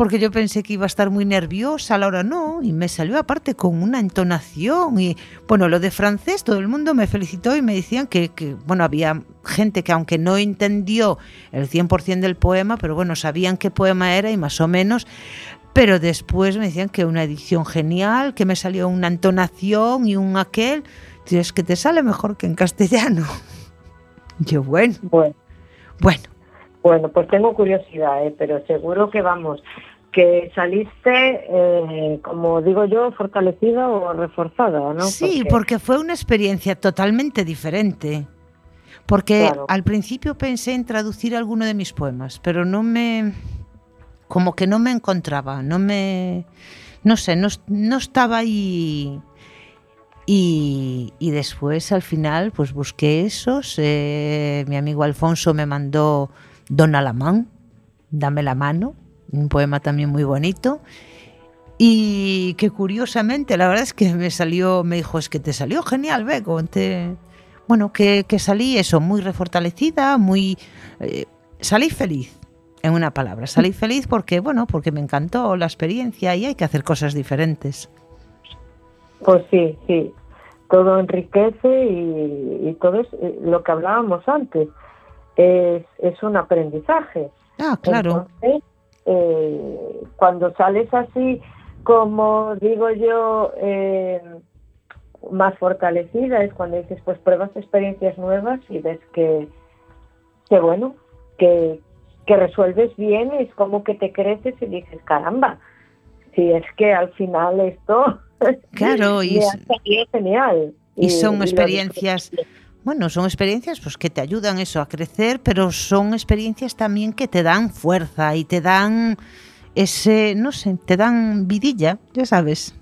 Porque yo pensé que iba a estar muy nerviosa, a la hora no, y me salió aparte con una entonación. Y bueno, lo de francés, todo el mundo me felicitó y me decían que, que, bueno, había gente que aunque no entendió el 100% del poema, pero bueno, sabían qué poema era y más o menos. Pero después me decían que una edición genial, que me salió una entonación y un aquel. Tío, es que te sale mejor que en castellano. (laughs) Yo, bueno, Bueno, bueno. bueno, pues tengo curiosidad, ¿eh? pero seguro que vamos, que saliste, eh, como digo yo, fortalecida o reforzada, ¿no? Sí, porque fue una experiencia totalmente diferente. Porque Claro. al principio pensé en traducir alguno de mis poemas, pero no me. como que no me encontraba, no me. no sé, no, no estaba ahí. Y, y después al final pues busqué esos. eh, mi amigo Alfonso me mandó Don Alamán, Dame la mano, un poema también muy bonito. Y que curiosamente, la verdad es que me salió, me dijo, es que te salió genial, Bego. Te... Bueno, que, que salí eso, muy refortalecida, muy... eh, salí feliz, en una palabra. Salí feliz porque, bueno, porque me encantó la experiencia y hay que hacer cosas diferentes. Pues sí, sí, todo enriquece y, y todo es eh, lo que hablábamos antes, es, es un aprendizaje. Ah, claro. Entonces, eh, cuando sales así, como digo yo, eh, más fortalecida, es cuando dices, pues pruebas experiencias nuevas y ves que, que bueno, que, que resuelves bien, es como que te creces y dices, caramba, si es que al final esto Claro, (laughs) y me es- ha salido genial. Y son experiencias. Bueno, son experiencias pues que te ayudan eso a crecer, pero son experiencias también que te dan fuerza y te dan ese, no sé, te dan vidilla, ya sabes.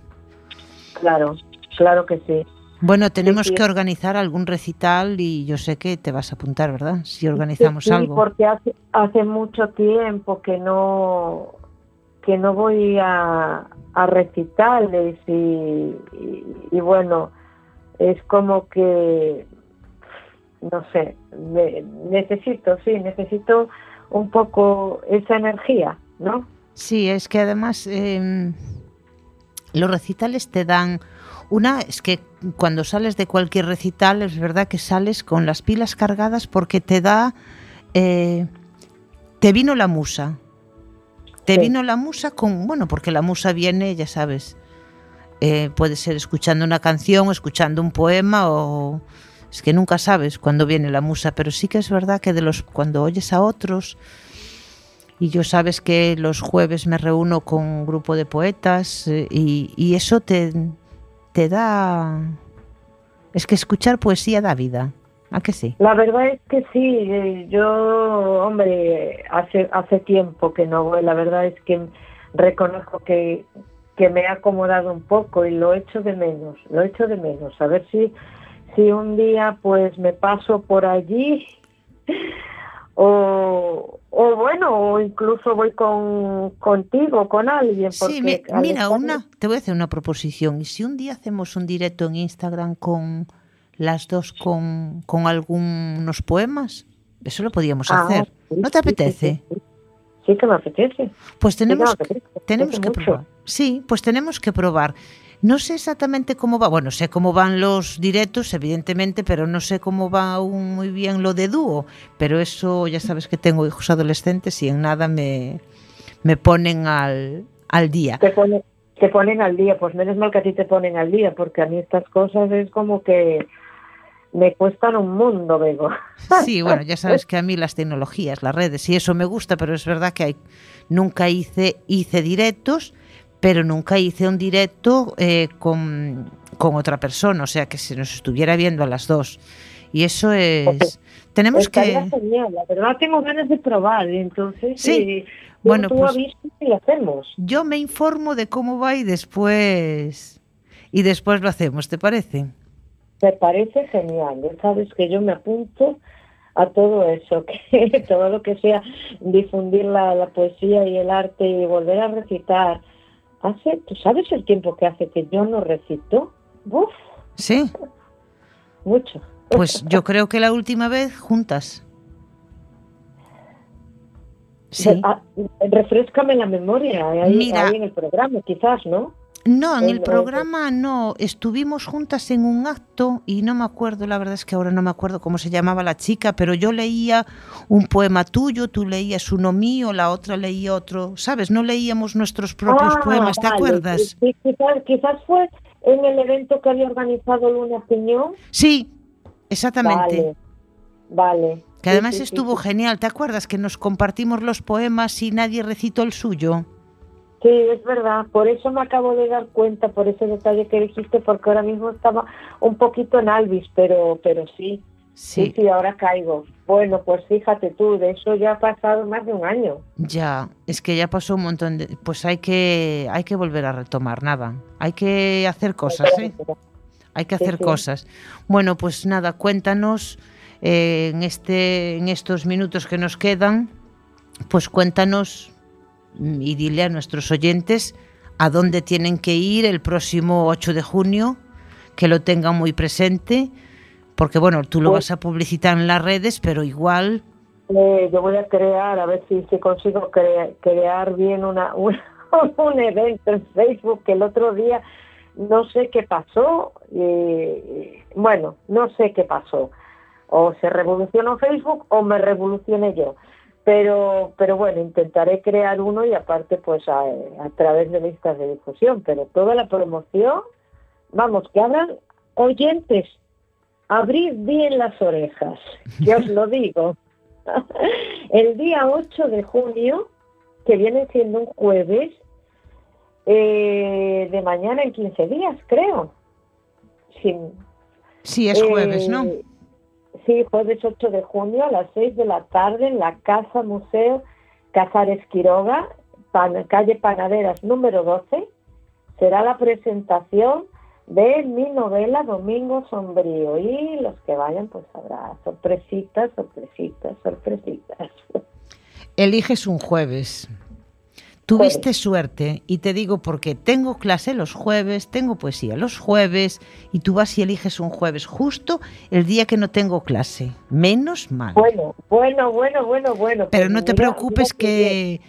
Claro, claro que sí. Bueno, tenemos sí. que organizar algún recital y yo sé que te vas a apuntar, ¿verdad? Si organizamos Sí, sí, algo. porque hace, hace mucho tiempo que no que no voy a, a recitales y, y, y bueno, es como que, no sé, me- necesito, sí, necesito un poco esa energía, ¿no? Sí, es que además eh, los recitales te dan una, es que cuando sales de cualquier recital es verdad que sales con las pilas cargadas porque te da, eh, te vino la musa, te Sí. vino la musa con, bueno, porque la musa viene, ya sabes, eh, puede ser escuchando una canción, escuchando un poema o es que nunca sabes cuándo viene la musa, pero sí que es verdad que de los cuando oyes a otros y yo sabes que los jueves me reúno con un grupo de poetas eh, y, y eso te, te da... Es que escuchar poesía da vida. ¿A que sí? La verdad es que sí, eh, yo, hombre, hace, hace tiempo que no voy, la verdad es que reconozco que, que me he acomodado un poco y lo echo de menos, lo echo de menos. A ver si, si un día pues me paso por allí o, o bueno, o incluso voy con, contigo, con alguien. Sí, porque al mira, una, te voy a hacer una proposición. ¿Y si un día hacemos un directo en Instagram con las dos con, con algunos poemas? Eso lo podíamos Ah, hacer. sí, ¿No te sí, sí, apetece? Sí, sí. Sí que me apetece. Pues Sí me tenemos, apetece, me tenemos que mucho. probar. Sí, pues tenemos que probar. No sé exactamente cómo va, bueno, sé cómo van los directos, evidentemente, pero no sé cómo va aún muy bien lo de dúo. Pero eso, ya sabes que tengo hijos adolescentes y en nada me, me ponen al, al día. te ponen, te ponen al día, pues menos mal que a ti te ponen al día, porque a mí estas cosas es como que me cuestan un mundo, Bego. Sí, bueno, ya sabes que a mí las tecnologías, las redes y eso me gusta, pero es verdad que hay, nunca hice, hice directos, pero nunca hice un directo eh, con, con, otra persona, o sea, que se nos estuviera viendo a las dos. Y eso es... tenemos que... Genial, la verdad tengo ganas de probar, entonces... Sí. Eh, bueno, tú pues, y lo hacemos. Yo me informo de cómo va y después... Y después lo hacemos, ¿te parece? Me parece genial. Ya sabes que yo me apunto a todo eso, (laughs) que todo lo que sea difundir la, la poesía y el arte y volver a recitar. Hace, ¿tú sabes el tiempo que hace que yo no recito? Uf, Sí, mucho. pues yo creo que la última vez juntas. Sí. Ah, refrescame la memoria ahí, Mira. ahí en el programa, quizás, ¿no? No, en el programa no. Estuvimos juntas en un acto y no me acuerdo, la verdad es que ahora no me acuerdo cómo se llamaba la chica, pero yo leía un poema tuyo, tú leías uno mío, la otra leía otro, ¿sabes? No leíamos nuestros propios Ah, poemas, ¿te vale. acuerdas? Quizás, quizás fue en el evento que había organizado Luna Piñón. Sí, exactamente. Vale, vale. Que además sí, sí, estuvo sí. genial, ¿te acuerdas? Que nos compartimos los poemas y nadie recitó el suyo. Sí, es verdad. Por eso me acabo de dar cuenta, por ese detalle que dijiste, porque ahora mismo estaba un poquito en Alvis, pero, pero sí. Sí, Sí, sí, ahora caigo. Bueno, pues fíjate tú, de eso ya ha pasado más de un año. ya, es que ya pasó un montón de... Pues hay que, hay que volver a retomar, nada. Hay que hacer cosas, ¿eh? Hay que hacer sí. cosas. Bueno, pues nada, cuéntanos eh, en, este, en estos minutos que nos quedan, pues cuéntanos y dile a nuestros oyentes a dónde tienen que ir el próximo 8 de junio, que lo tengan muy presente, porque bueno, tú lo Pues- vas a publicitar en las redes, pero igual, Eh, yo voy a crear, a ver si, si consigo cre- crear bien una, (laughs) un, un evento en Facebook que el otro día no sé qué pasó. y- bueno, no sé qué pasó. O se revolucionó Facebook o me revolucioné yo. Pero, pero bueno, intentaré crear uno y aparte pues a, a través de listas de difusión. Pero toda la promoción, vamos, que abran oyentes, abrid bien las orejas, que os lo digo. (laughs) El día 8 de junio, que viene siendo un jueves, eh, de mañana en 15 días, creo. Sin, sí es jueves, ¿no? Sí, jueves 8 de junio a las 6 de la tarde en la Casa Museo Casares Quiroga, calle Panaderas número 12. Será la presentación de mi novela Domingo Sombrío y los que vayan pues habrá sorpresitas, sorpresitas, sorpresitas. Eliges un jueves. Tuviste suerte y te digo porque tengo clase los jueves, tengo poesía los jueves y tú vas y eliges un jueves justo el día que no tengo clase. Menos mal. Bueno, bueno, bueno, bueno, bueno. Pero no te mira- preocupes mira que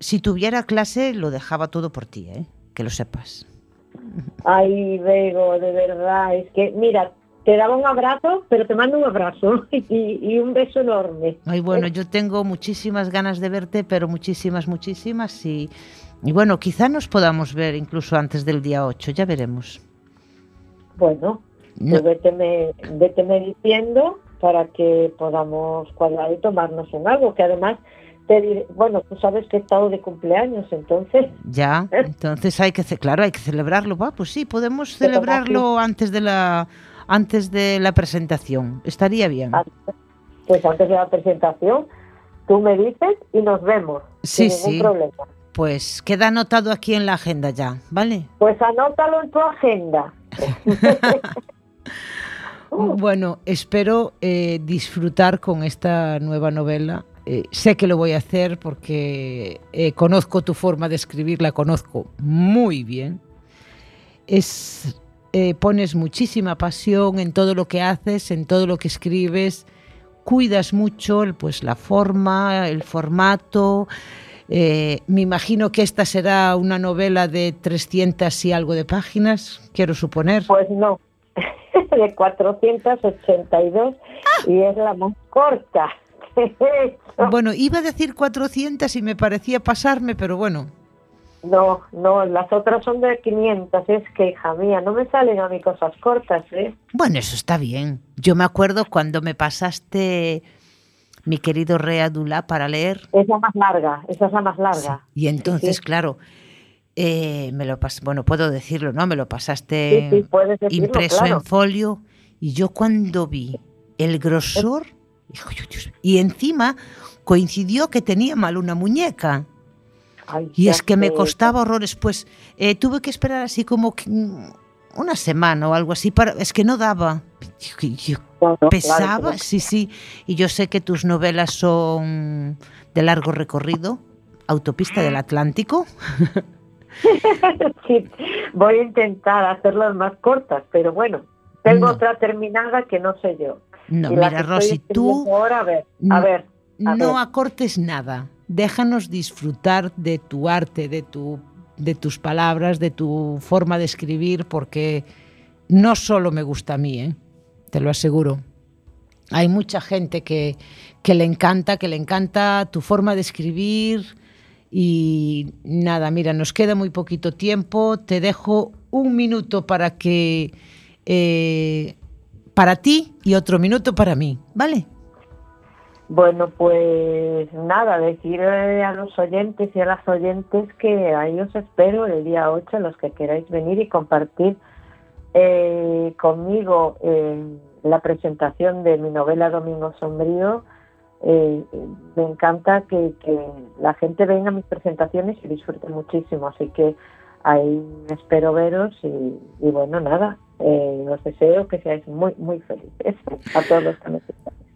si tuviera clase lo dejaba todo por ti, ¿eh? que lo sepas. Ay, Bego, de verdad, es que, mira, te daba un abrazo, pero te mando un abrazo (laughs) y, y un beso enorme. Ay, bueno, yo tengo muchísimas ganas de verte, pero muchísimas, muchísimas. Y, y bueno, quizá nos podamos ver incluso antes del día 8, ya veremos. Bueno, No- pues véteme, véteme diciendo para que podamos cuadrar y tomarnos un algo, que además bueno, tú sabes que he estado de cumpleaños, entonces, Ya, entonces hay que, claro, hay que celebrarlo. Va, pues sí, podemos (laughs) celebrarlo antes de la antes de la presentación. Estaría bien. Pues antes de la presentación, tú me dices y nos vemos, Sí, sin ningún sí. problema. Pues queda anotado aquí en la agenda ya, ¿vale? Pues anótalo en tu agenda. (laughs) (laughs) Bueno, espero eh, disfrutar con esta nueva novela. Eh, sé que lo voy a hacer porque eh, conozco tu forma de escribir, la conozco muy bien. Es, eh, pones muchísima pasión en todo lo que haces, en todo lo que escribes. Cuidas mucho el, pues, la forma, el formato. Eh, me imagino que esta será una novela de 300 y algo de páginas, quiero suponer. Pues no, (laughs) de 482 y es la más corta que he hecho. Bueno, iba a decir 400 y me parecía pasarme, pero bueno. No, no, las otras son de 500, es que, hija mía, no me salen a mí cosas cortas, ¿eh? Bueno, eso está bien. Yo me acuerdo cuando me pasaste mi querido Rea Dulá para leer. Es la más larga, esa es la más larga. Y entonces, Sí. claro, eh, me lo pas bueno, puedo decirlo, ¿no? Me lo pasaste Sí, decirlo, impreso claro. en folio y yo cuando vi el grosor y encima coincidió que tenía mal una muñeca. Y es que me costaba horrores, pues eh, tuve que esperar así como que, mm, una semana o algo así para es que no daba. Yo- yo No, no, claro, pesaba, claro. sí, sí. Y yo sé que tus novelas son de largo recorrido, Autopista del Atlántico. (laughs) Sí, voy a intentar hacerlas más cortas, pero bueno, tengo No. otra terminada que no sé yo. No, mira, Rosy, tú Ahora, a ver, a no- ver. a no ver. acortes nada. Déjanos disfrutar de tu arte, de tu de tus palabras, de tu forma de escribir, porque no solo me gusta a mí, ¿eh? te lo aseguro. Hay mucha gente que, que le encanta, que le encanta tu forma de escribir. Y nada, mira, nos queda muy poquito tiempo. Te dejo un minuto para que. eh, para ti y otro minuto para mí, ¿vale? Bueno, pues nada, decirle a los oyentes y a las oyentes que ahí os espero el día 8, los que queráis venir y compartir eh, conmigo eh, la presentación de mi novela Domingo Sombrío. Eh, me encanta que, la gente venga a mis presentaciones y disfrute muchísimo, así que ahí espero veros y, bueno, nada, os deseo que seáis muy, muy felices a todos los que me escuchan.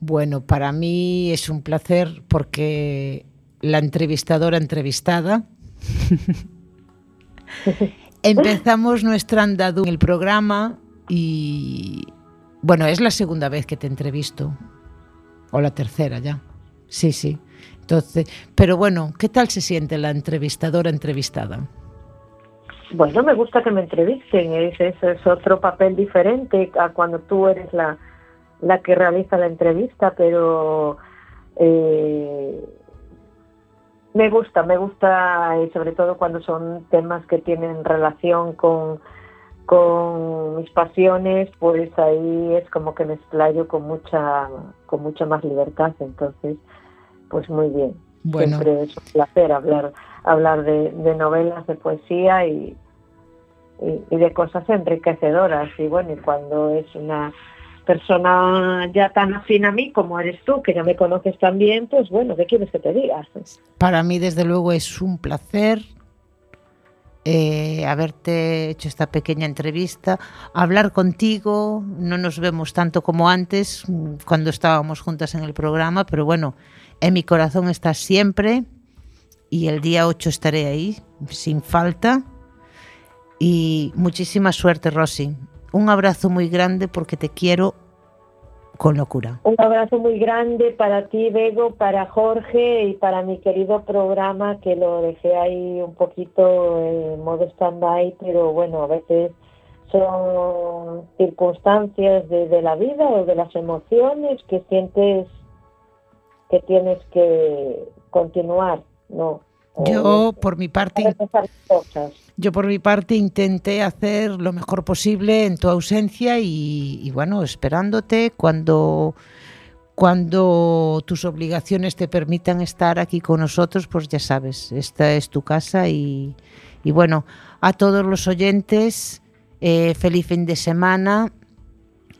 Bueno, para mí es un placer porque la entrevistadora entrevistada. (laughs) Empezamos nuestra andadura en el programa y bueno, es la segunda vez que te entrevisto. O la tercera ya. Sí, sí. Entonces, pero bueno, ¿qué tal se siente la entrevistadora entrevistada? Bueno, me gusta que me entrevisten, es, es, es otro papel diferente a cuando tú eres la, la que realiza la entrevista, pero eh, me gusta, me gusta y sobre todo cuando son temas que tienen relación con, con mis pasiones, pues ahí es como que me explayo con mucha, con mucha más libertad, entonces, pues muy bien. Bueno, Siempre es un placer hablar, hablar de, de novelas, de poesía y, y, y de cosas enriquecedoras. Y bueno, y cuando es una persona ya tan afín a mí como eres tú, que ya me conoces también, pues bueno, ¿qué quieres que te diga? para mí desde luego es un placer eh, haberte hecho esta pequeña entrevista, hablar contigo, no nos vemos tanto como antes cuando estábamos juntas en el programa, pero bueno, en mi corazón estás siempre y el día 8 estaré ahí sin falta. Y muchísima suerte, Rosy. Un abrazo muy grande porque te quiero con locura. Un abrazo muy grande para ti, Bego, para Jorge y para mi querido programa que lo dejé ahí un poquito en modo stand-by, pero bueno, a veces son circunstancias de, de la vida o de las emociones que sientes que tienes que continuar, ¿no? Yo, por mi parte, cosas. Yo por mi parte intenté hacer lo mejor posible en tu ausencia y, bueno, esperándote cuando, cuando tus obligaciones te permitan estar aquí con nosotros, pues ya sabes, esta es tu casa y, y bueno, a todos los oyentes, eh, feliz fin de semana,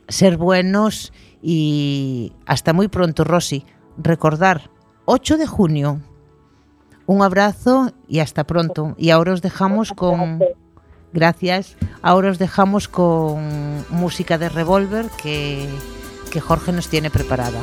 ser buenos y hasta muy pronto, Rosy. Recordar, 8 de junio. Un abrazo y hasta pronto. Y ahora os dejamos con... Gracias. Ahora os dejamos con música de revólver que, que Jorge nos tiene preparada.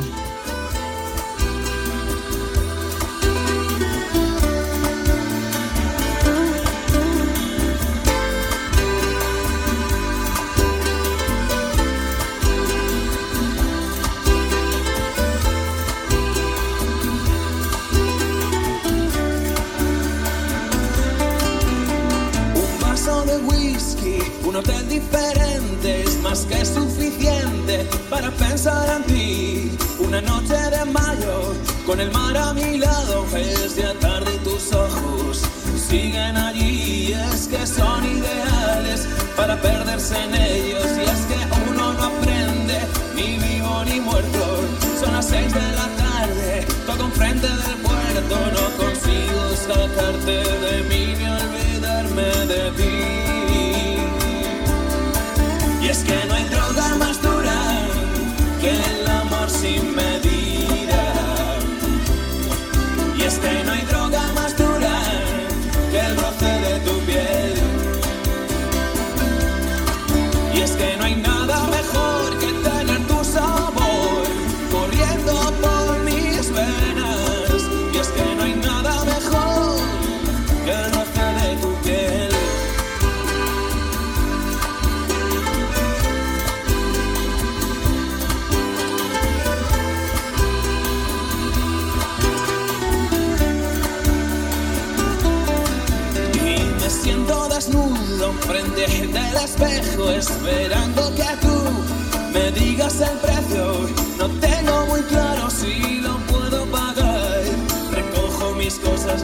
Con el mar a mi lado es de tarde tus ojos siguen allí. Y es que son ideales para perderse en ellos y es que uno no aprende ni vivo ni muerto. Son las seis de la tarde, toco enfrente del puerto, no consigo sacarte espejo esperando que tú me digas el precio. No tengo muy claro si lo puedo pagar. Recojo mis cosas